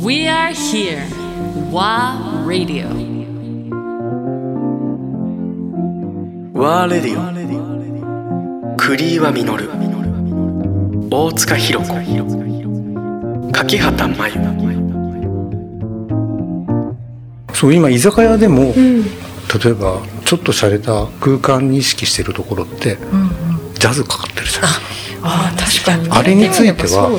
We are here. WA Radio. ワーレディオ栗岩実大塚弘子。柿畑真由。そう今居酒屋でも、例えばちょっと洒落た空間に意識してるところって、ジャズかかってるじゃないああ確かにあれについては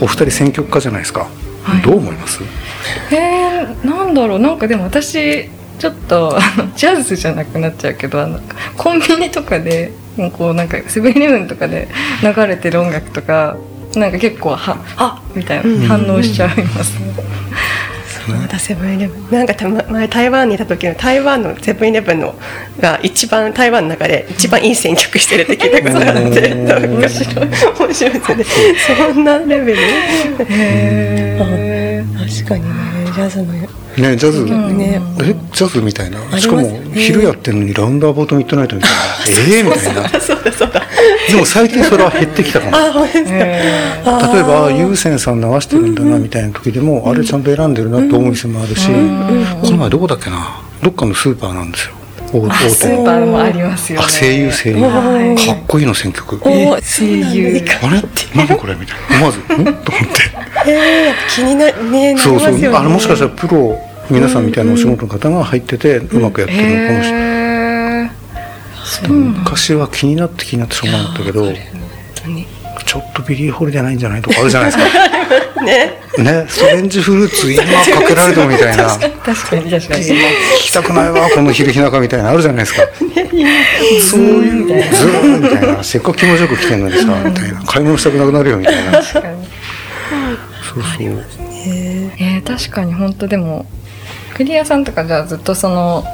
お二人選曲家じゃないですか、はい。どう思います？へえなんだろう。なんかでも私ちょっとあのジャズじゃなくなっちゃうけどあのコンビニとかでこうなんかセブンイレブンとかで流れてる音楽とかなんか結構はあみたいな反応しちゃいますね。そうだセブンイレブン。なんかたま前台湾にいた時の台湾のセブンイレブンのが一番台湾の中で一番いい選曲してるって聞いたことがあって面白い面白いですねそんなレベルへ確かにねジャズのねジャズ、ね。えジャズみたいな。しかもね昼やってるのにラウンダーボートミッドナイトみたいなええみたい。なそうだそうだ。でも最近それは減ってきたかも。例えば優先さん流してるんだなみたいな時でも、あれちゃんと選んでるなって思う店もあるし、この前どこだっけな。どっかのスーパーなんですよ大あス大ーパーもありますよね。あ声優声優。はい。かっこいいの選曲。声優。あれ？何これ？みたいな。思わず「ん?」と思って。え気になねそうそう。あのもしかしたらプロ皆さんみたいなお仕事の方が入っててうまくやってるのかもしれない、へえ昔は気になって気になってしょうがなかったけど。本当にちょっとビリー・ホリデーないんじゃないとかあるじゃないですか。ね。ねストレンジフルーツ今かけられてもみたいな。確かに確かに。聞きたくないわこの昼日中みたいなのあるじゃないですか。そういうズーンみたいな。せっかく気持ちよく来てんのにさみたいな買い物したくなくなるよみたいな。確かに。そうそう。えー、確かに本当でもクリアさんとかじゃあずっとその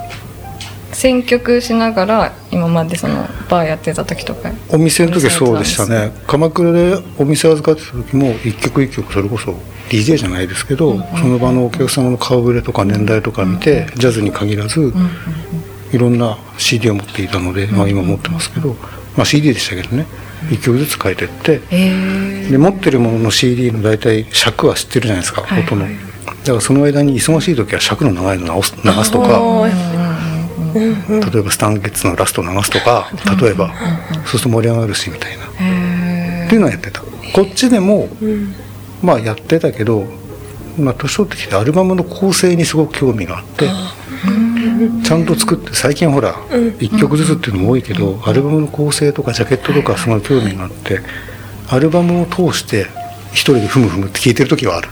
選曲しながら今までそのバーやってた時とか。お店の時そうでしたね。鎌倉でお店預かってた時も一曲一曲それこそ DJ じゃないですけど、その場のお客様の顔ぶれとか年代とか見て、ジャズに限らず、いろんな CD を持っていたので、まあ、今持ってますけど、まあ、CD でしたけどね。一曲ずつ変えてって、えで持ってるものの CD の大体尺は知ってるじゃないですか、はい音の。だからその間に忙しい時は尺の長いの直す流すとか例えばスタンゲッツのラスト流すとか例えばそうすると盛り上がるしみたいな、っていうのはやってた。こっちでも、まあやってたけど、まあ、年取ってきてアルバムの構成にすごく興味があってちゃんと作って最近ほら1曲ずつっていうのも多いけど、アルバムの構成とかジャケットとかすごい興味があってアルバムを通して一人でふむふむって聴いてる時はある。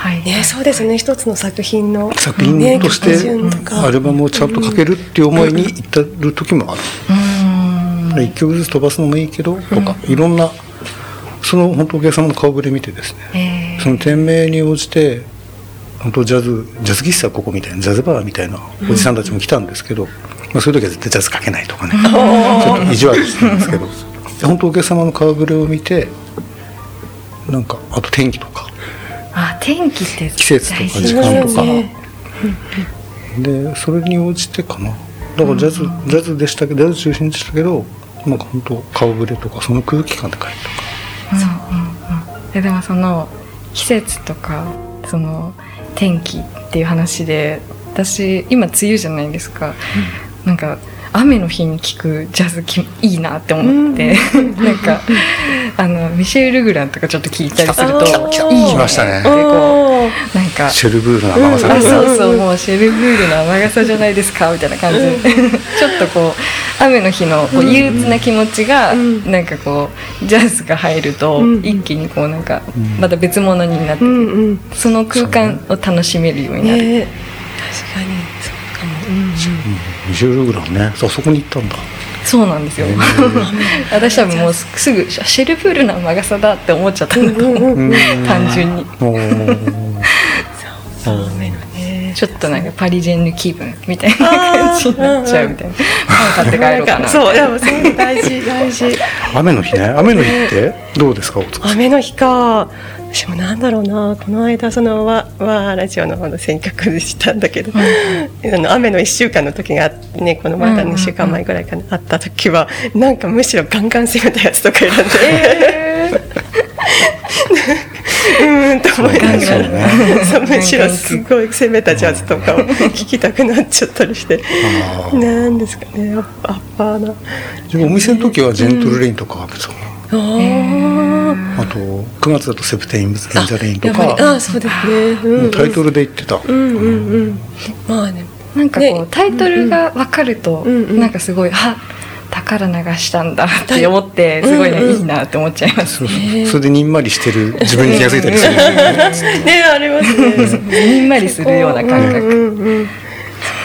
はい。ねそうですね。一つの作品の作品としね曲順とてかアルバムをちゃんとかけるっていう思いに至る時もある。一曲ずつ飛ばすのもいいけどとか、いろんなその本当お客様の顔ぶれ見てですね、その店名に応じて本当ジャズジャズ喫茶ここみたいなジャズバーみたいなおじさんたちも来たんですけど、まあ、そういう時は絶対ジャズかけないとかね、ちょっと意地悪してるんですけど。本当お客様の顔ぶれを見てなんかあと天気とかあ天気って季節とか時そう間とか、ね。でそれに応じてかな。だからジャズ、ジャズでしたけどジャズ中心でしたけどなんか本当顔ぶれとかその空気感で書いたとかえでもその季節とかその天気っていう話で私今梅雨じゃないですか、なんか雨の日に聴くジャズきいいなって思って、うん、なんかあのミシェル・ルグランとかちょっと聴いたりするといいよ、ね、まこうなんかシェルブールの甘さ、うん、そうそうもうシェルブールの甘さじゃないですか？みたいな感じで、うん、ちょっとこう雨の日のこう憂鬱な気持ちが、うん、なんかこうジャズが入ると、一気にこうなんか、また別物になって、うんうん、その空間を楽しめるようになる。確かに。そうかも、うん。うん。20ルグラムね。あそこに行ったんだ。そうなんですよ、えー、私多分もうすぐシェルプールな長さだって思っちゃったん。だと思う単純に。ちょっとなんかパリジェンヌ気分みたいな感じになっちゃうみたいな。パン買って帰ろうかなそうでもすごい大事 大事。雨の日ね。雨の日ってどうですか雨の日か。私もなんだろうな。この間そのわわラジオの方の選曲でしたんだけど、あの雨の1週間の時があってねこのまだ2週間前ぐらいかな、あった時はなんかむしろガンガン攻めたやつとか選んで、うー んと思いながそうら、ねむしろすごい攻めたジャズとかを聴きたくなっちゃったりしてなんですかねアッパーな。でもお店の時はジェントルレインとかがそうあと9月だとセプテイン・エン・ザ・レインとやっぱりあかーそうですね、うんうん、タイトルで言ってた、うんうんうん。まあね。なんかこう、ね。タイトルが分かると、うんうん。なんかすごいあ宝流したんだって思ってすごいね、うんうんいいなって思っちゃいます。そうそう。それでにんまりしてる 自分に気が付いたりする、ねありますね。にんまりするような感覚、うんうんうん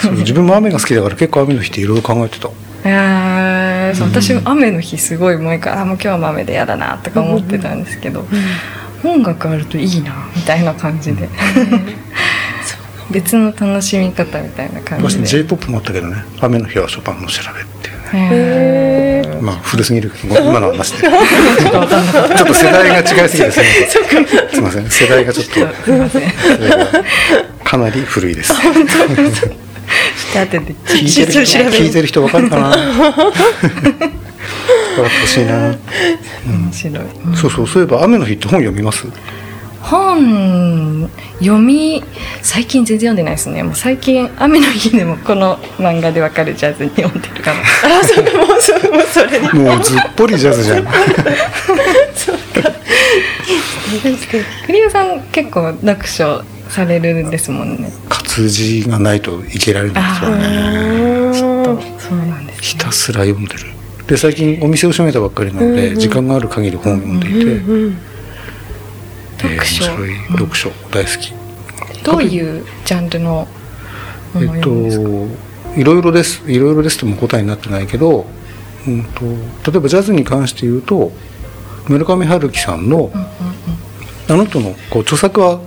そう自分も雨が好きだから結構雨の日っていろいろ考えてた。いやう私も雨の日すごい毎回あもう今日も雨で嫌だなとか思ってたんですけど、音楽あるといいなみたいな感じで、別の楽しみ方みたいな感昔じで。j p o p もあったけどね。雨の日はショパンの調べってまあ古すぎるけど今のはなしでちょっと世代が違いすぎてすみません。すみません。世代がちょっとかなり古いです。聞いてる人わかるかな？わかってほしいな、面白い、そうそうそういえば雨の日って本読みます？本読み最近全然読んでないですね。もう最近雨の日でもこの漫画でわかるジャズに読んでるからあそうかもうそもうそれに。もうずっぽりジャズじゃん。クリアさん結構読書されるんですもんね。活字がないといけられないですよね。ちょっとそうなんですひたすら読んでる。で最近お店を閉めたばっかりなので、時間がある限り本を読んでいて、うんえー面白い読書。大好き、どういうジャンルのえっといろいろです。いろいろですとも答えになってないけど、うん、と例えばジャズに関して言うと村上春樹さんの、あの人のこう著作は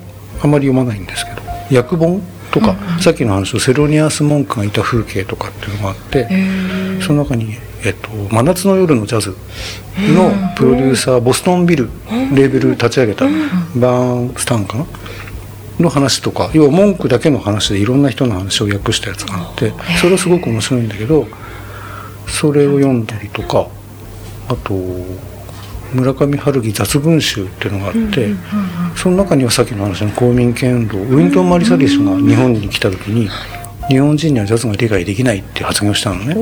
あまり読まないんですけど訳本とか、さっきの話のセロニアス・モンクがいた風景とかっていうのがあって、その中に、えっと「真夏の夜のジャズ」のプロデューサーボストンビルレーベル立ち上げたバーン・スタンかな？の話とか要は文句だけの話でいろんな人の話を訳したやつがあってそれはすごく面白いんだけどそれを読んだりとかあと村上春樹雑文集っていうのがあってその中にはさっきの話の公民権運動ウィントン・マリサリスが日本に来た時に日本人にはジャズが理解できないっていう発言をしたのね。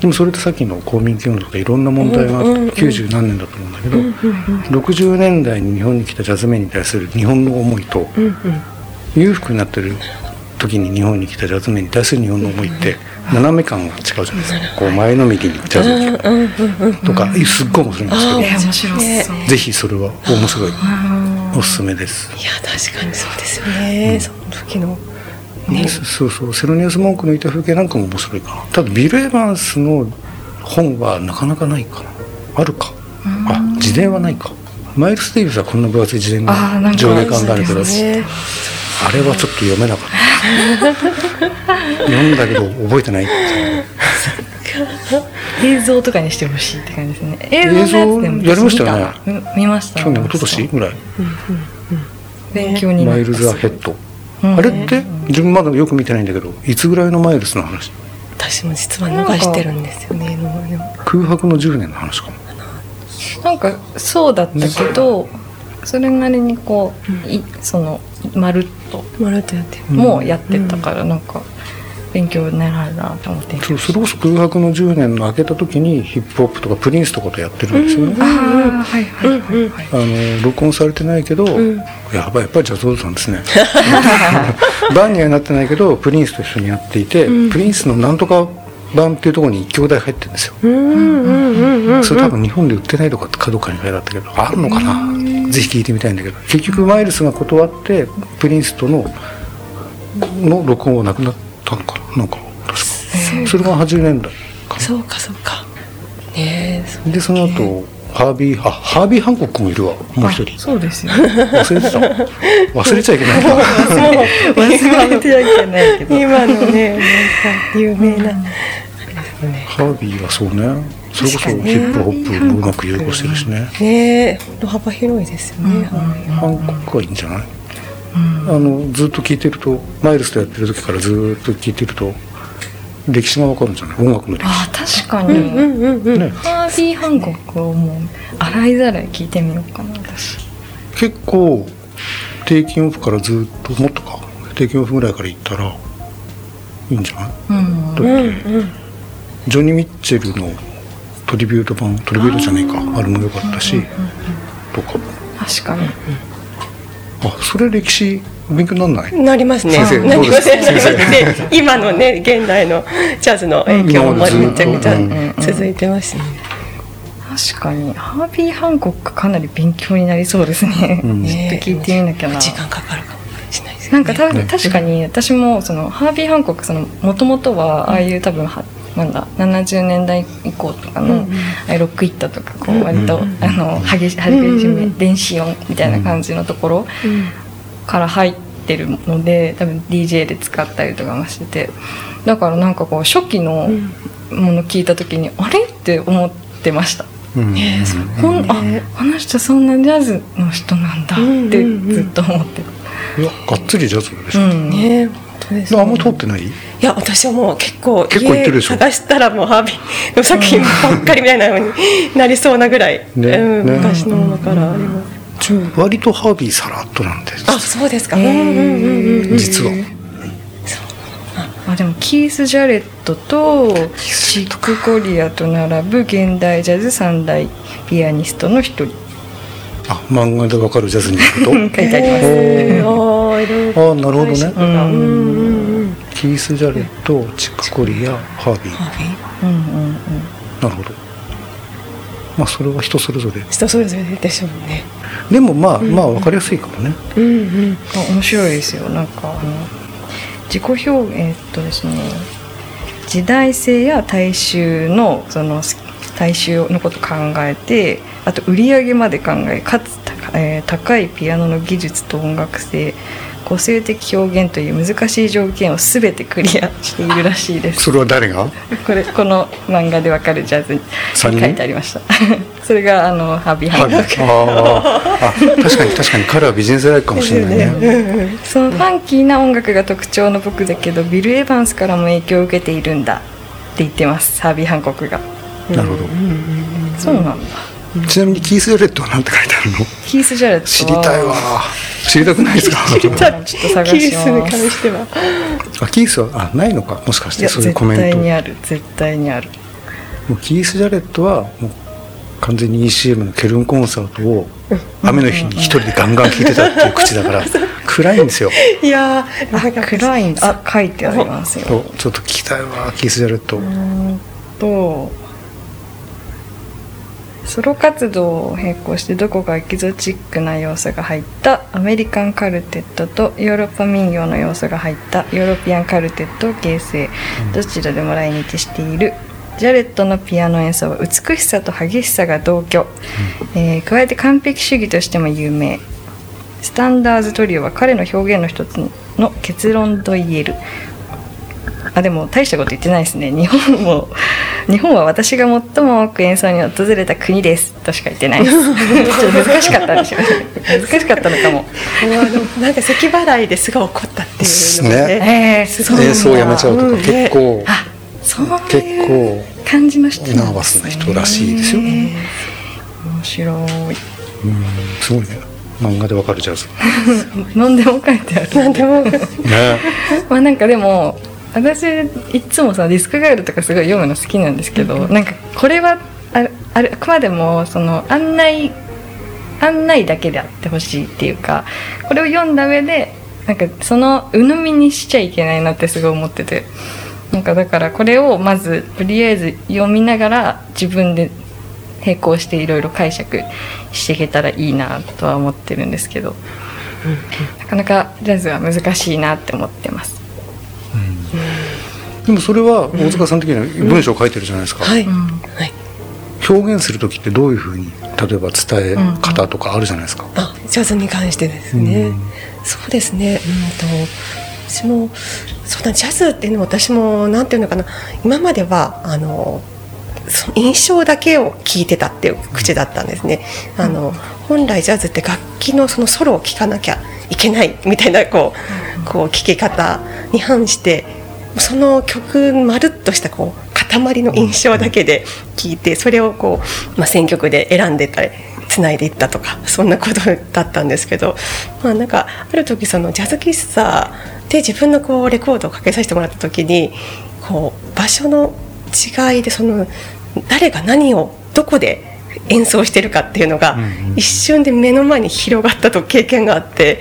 でもそれってさっきの公民権運動とかいろんな問題があって90何年だと思うんだけど60年代に日本に来たジャズメンに対する日本の思いと裕福になってる時に日本に来たジャズメンに対する日本の思いって斜め感が違うじゃないですか。こう前のめりにジャズを聴くとかすっごい面白いんですけどえー面白そう、ぜひそれは面白いおすすめです。いや確かにそうですよね、その時のね。そそう。そうセロニアス・モンクのいた風景なんかも面白いかな。ただビル・エヴァンスの本はなかなかないかな。あるか。あ自伝はないか。マイルス・デイビスはこんな分厚い自伝が上下巻があるけどあね。れはちょっと読めなかった。読んだけど覚えてない。っていう映像とかにしてほしいって感じですね。映像のやりましたよね。私見ました。去年一昨年ぐらい。勉強になマイルズ・アヘッド。うんあれって自分まだよく見てないんだけどいつぐらいのマイルスの話？私も実は逃してるんですよね空白の10年の話かも。なんかそうだったけど、それなりにこう、いそのまるっとまるっとやってる。もうやってたから、なんか勉強になるなと思って、そうそれこそ空白の10年の明けた時にヒップホップとかプリンスとかとやってるんですよね、ああはいはいはいはい、あの録音されてないけど、やばいやっぱりジャズオールさんですね。バンにはなってないけどプリンスと一緒にやっていて、プリンスのなんとか版っていうところに一兄弟入ってるんですよ、それ多分日本で売ってないとかかどっかに書いてあったけどあるのかな、ぜひ聞いてみたいんだけど。結局マイルスが断ってプリンスとのの録音はなくなったのかななんか。確かそれが80年代かそうかそうか。ねえそうなでその後ハービーあハービー・ハンコックもいるわ。もう一人。そうですよ。忘れてた。忘れちゃいけないな忘れてはいけないけど。今のねなんか有名な。ハービーはそうね。それこそヒップホップもうまく融合してるしね。ねえ本当幅広いですよね、ハンコックはいいんじゃない、あのずっと聴いてるとマイルスとやってる時からずっと聴いてると歴史がわかるんじゃない？音楽の歴あ確かに、史ね。ハービー・ハンコックをもう洗いざらい聞いてみようかな私。結構定期オフからずっともっとか。定期オフぐらいから行ったらいいんじゃない、うん。だって、ジョニー・ミッチェルのトリビュート版トリビュートじゃねえか。あれも良かったし、とか。確かにあそれ歴史勉強になんない？なりますね。先生なりますね。どうですか？なりますね。で今のね現代のジャズの影響もめちゃくちゃうん続いてますね。確かに。ハービー・ハンコックかなり勉強になりそうですね、うん。ちょっと聞いてみなきゃな。時間かかるかもしれないですなんか多分、ね。確かに私もそのハービー・ハンコックそのもともとはああいう多分はなんだ70年代以降とかの、ロックイッターとかこう割と、うんあの激し激しめ、うん電子音みたいな感じのところから入ってるので多分 DJ で使ったりとかもしてて。だからなんかこう初期のもの聞いた時に、あれ？って思ってました。うん。ねそうほんあねあの人そんなジャズの人なんだってずっと思っていやがっつりジャズでしょ、うん。ねですね。あんま通ってない？いや私はもう結構結構行ってるでしょ？家探したらもうハービーの作品ばっかりみたいなのになりそうなぐらい、ねうんね。昔のものからあります。割とハービーさらっとなんです。あそうですか。へー。うんうんうんうん実は。あでもキース・ジャレットとシック・コリアと並ぶ現代ジャズ三大ピアニストの一人あ漫画でわかるジャズに行くと？書いてあります、ああなるほどね。キース・ジャレットチック・コリアハービー。ハービー。うんうんうん。なるほど。まあそれは人それぞれ。人それぞれでしょうね。でもまあまあ分かりやすいかもね。うんうん。あ面白いですよ。なんかあの自己表現えっとですね時代性や大衆のその大衆のことを考えてあと売り上げまで考えかつ高,、えー高いピアノの技術と音楽性個性的表現という難しい条件を全てクリアしているらしいです。それは誰が？これこの漫画でわかるジャズに書いてありました。それがあのハービー・ハハー。ビンコックー。あ確かに確かに。彼はビジネスライクかもしれないね。そのファンキーな音楽が特徴の僕だけどビル・エヴァンスからも影響を受けているんだって言ってますハービー・ハンコックが。なるほど。そうなんだちなみにキース・ジャレットは何て書いてあるの？キース・ジャレット。は知りたいわ。知りたくないですか？ちょっと探しキースにます関しては。あキースはあないのか？もしかしてそういう絶コメント。対にある。絶対にある。もうキース・ジャレットはもう完全に ECM のケルンコンサートを雨の日に一人でガンガン聴いてたっていう口だから 暗いんですよ。いやーなんか暗いんですあ書いてありますよ。ちょっと聞きたいわキース・ジャレット。とソロ活動を並行してどこかエキゾチックな要素が入ったアメリカンカルテットとヨーロッパ民謡の要素が入ったヨーロピアンカルテットを形成。どちらでも来日している。ジャレットのピアノ演奏は美しさと激しさが同居、えー加えて完璧主義としても有名。スタンダーズトリオは彼の表現の一つの結論と言えるあでも大したこと言ってないですね。日本も日本は私が最も多く演奏に訪れた国です。としか言ってないです。ちょっと難しかったでしょ難しかったのかも。なんか咳払いですが起こったっていうのもね。ええ。すごい演奏をやめちゃうとかうん結構あそう結いう構感じの人ナーバスな人らしいですよ。面白い。うんすごいね。漫画でわかるジャズ。何でも書いてある。なんでもね。まあなんかでも私いつもさディスクガイドとかすごい読むの好きなんですけど、なんかこれはああれあくまでもその案内案内だけであってほしいっていうかこれを読んだ上でなんかその鵜呑みにしちゃいけないなってすごい思ってて。なんかだからこれをまずとりあえず読みながら自分で並行していろいろ解釈していけたらいいなとは思ってるんですけど、なかなかジャズは難しいなって思ってます。でもそれは大塚さん的には文章を書いてるじゃないですか、はい、うん。はい。表現する時ってどういうふうに例えば伝え方とかあるじゃないですか、あジャズに関してですね、うん。そうですね。うんと私もそうだジャズっていうのは私もなんていうのかな。今まではあの印象だけを聞いてたっていう口だったんですね、あの本来ジャズって楽器のそのソロを聴かなきゃいけないみたいなこうこう聴き方に反してその曲まるっとしたこう塊の印象だけで聴いてそれをこう、まあ、選曲で選んでたりつないでいったとかそんなことだったんですけど、まあ、なんかある時そのジャズ喫茶で自分のこうレコードをかけさせてもらった時にこう場所の違いでその誰が何をどこで演奏してるかっていうのが一瞬で目の前に広がったと経験があって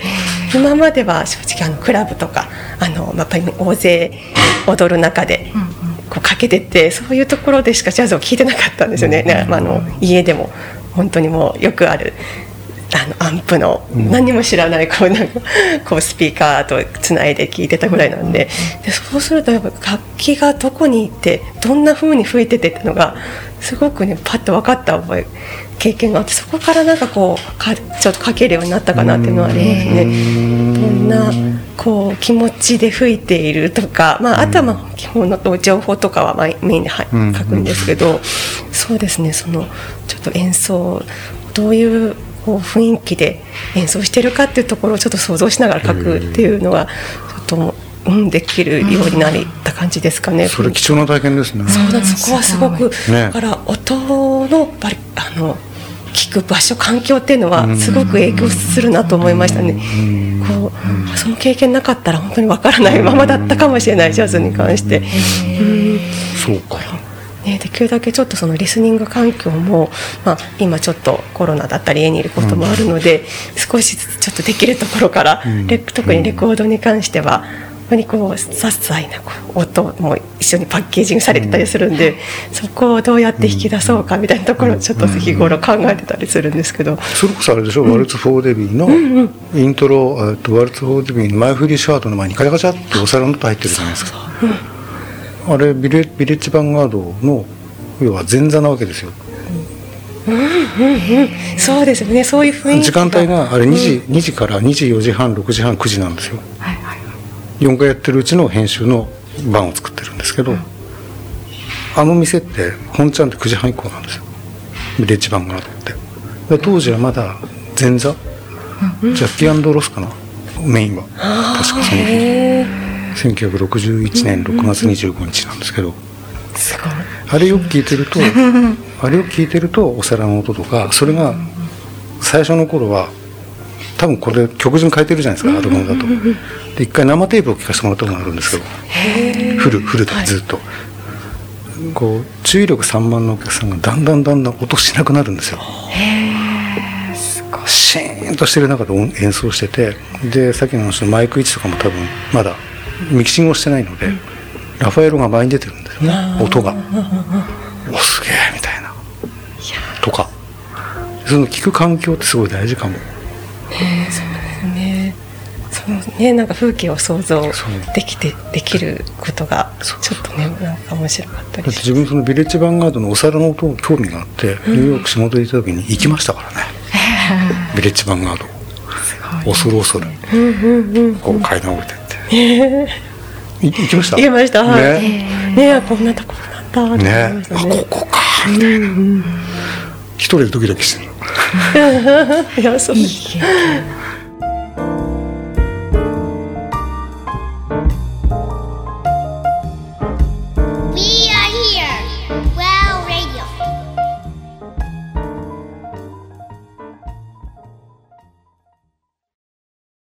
今までは正直あのクラブとかあのやっぱり大勢踊る中でこうかけててそういうところでしかジャズを聴いてなかったんですよね、ねまあ、あの家でも本当にもうよくあるあのアンプの何も知らないこうなんかこうスピーカーとつないで聴いてたぐらいなんででそうするとやっぱ楽器がどこに行ってどんな風に吹いててってのがすごくねパッと分かった覚え経験があってそこからなんかこうかちょっと書けるようになったかなっていうのはありますね。どんなこう気持ちで吹いているとか、まあ、あとはまあ基本の情報とかはメインに書くんですけど、そうですねそのちょっと演奏どういうこう雰囲気で演奏してるかっていうところをちょっと想像しながら書くっていうのがちょっとうん、できるようになった感じですかね。それ貴重な体験ですね。そうだ、そこはすごく、ね、だから音のバリあの聞く場所環境っていうのはすごく影響するなと思いましたね。こうその経験なかったら本当にわからないままだったかもしれないジャズに関して。うんそうか。ね、できるだけちょっとそのリスニング環境も、まあ、今ちょっとコロナだったり家にいることもあるので、少しずつちょっとできるところから、特にレコードに関しては本当にこう些細な音も一緒にパッケージングされてたりするんで、そこをどうやって引き出そうかみたいなところをちょっと日頃考えてたりするんですけど、それこそあれでしょ、うん、ワルツ・フォー・デビーのイントロ、うん。うん、とワルツ・フォー・デビーの前振りシャートの前にカチャカチャってお皿の音入ってるじゃないですかあれビレビレッジ・ヴァンガードの要は前座なわけですよ。うんうんうん、そうですね。そういう雰囲気時間帯があれ2時,、うん、2時から2時4時半6時半9時なんですよ、はいはい4回やってるうちの編集の番を作ってるんですけど、うん、あの店って本ちゃんって9時半以降なんですよ。ビレッジ番があって。当時はまだ前座、うん、ジャッキーロスかな？メインは。確かその日1961年6月25日なんですけど、あれよく聞いてると あれを聞いてるとお皿の音とかそれが最初の頃は多分これ曲順変えてるじゃないですかアルバムだと。で一回生テープを聴かせてもらったことがあるんですけど。フルフルでずっと、はい、こう注意力散漫のお客さんがだんだんだんだん音しなくなるんですよ。シーンとしてる中で演奏してて。でさっきの話のマイク位置とかも多分まだミキシングをしてないので、うん、ラファエロが前に出てるんですよね音が。おすげえみたいな。とか。その聞く環境ってすごい大事かも。へそうですね。そのね。なんか風景を想像できてできることがちょっとねなんか面白かったり。自分そのビレッジヴァンガードのお皿の音興味があって、ニューヨーク仕事で行った時に行きましたからね、ビレッジヴァンガード恐る恐る、こう階段降りて行きました？行きました。ね。ね。こんなところなんだね。あここか。みたいな、一人でドキドキしてる。いやそう。いい経験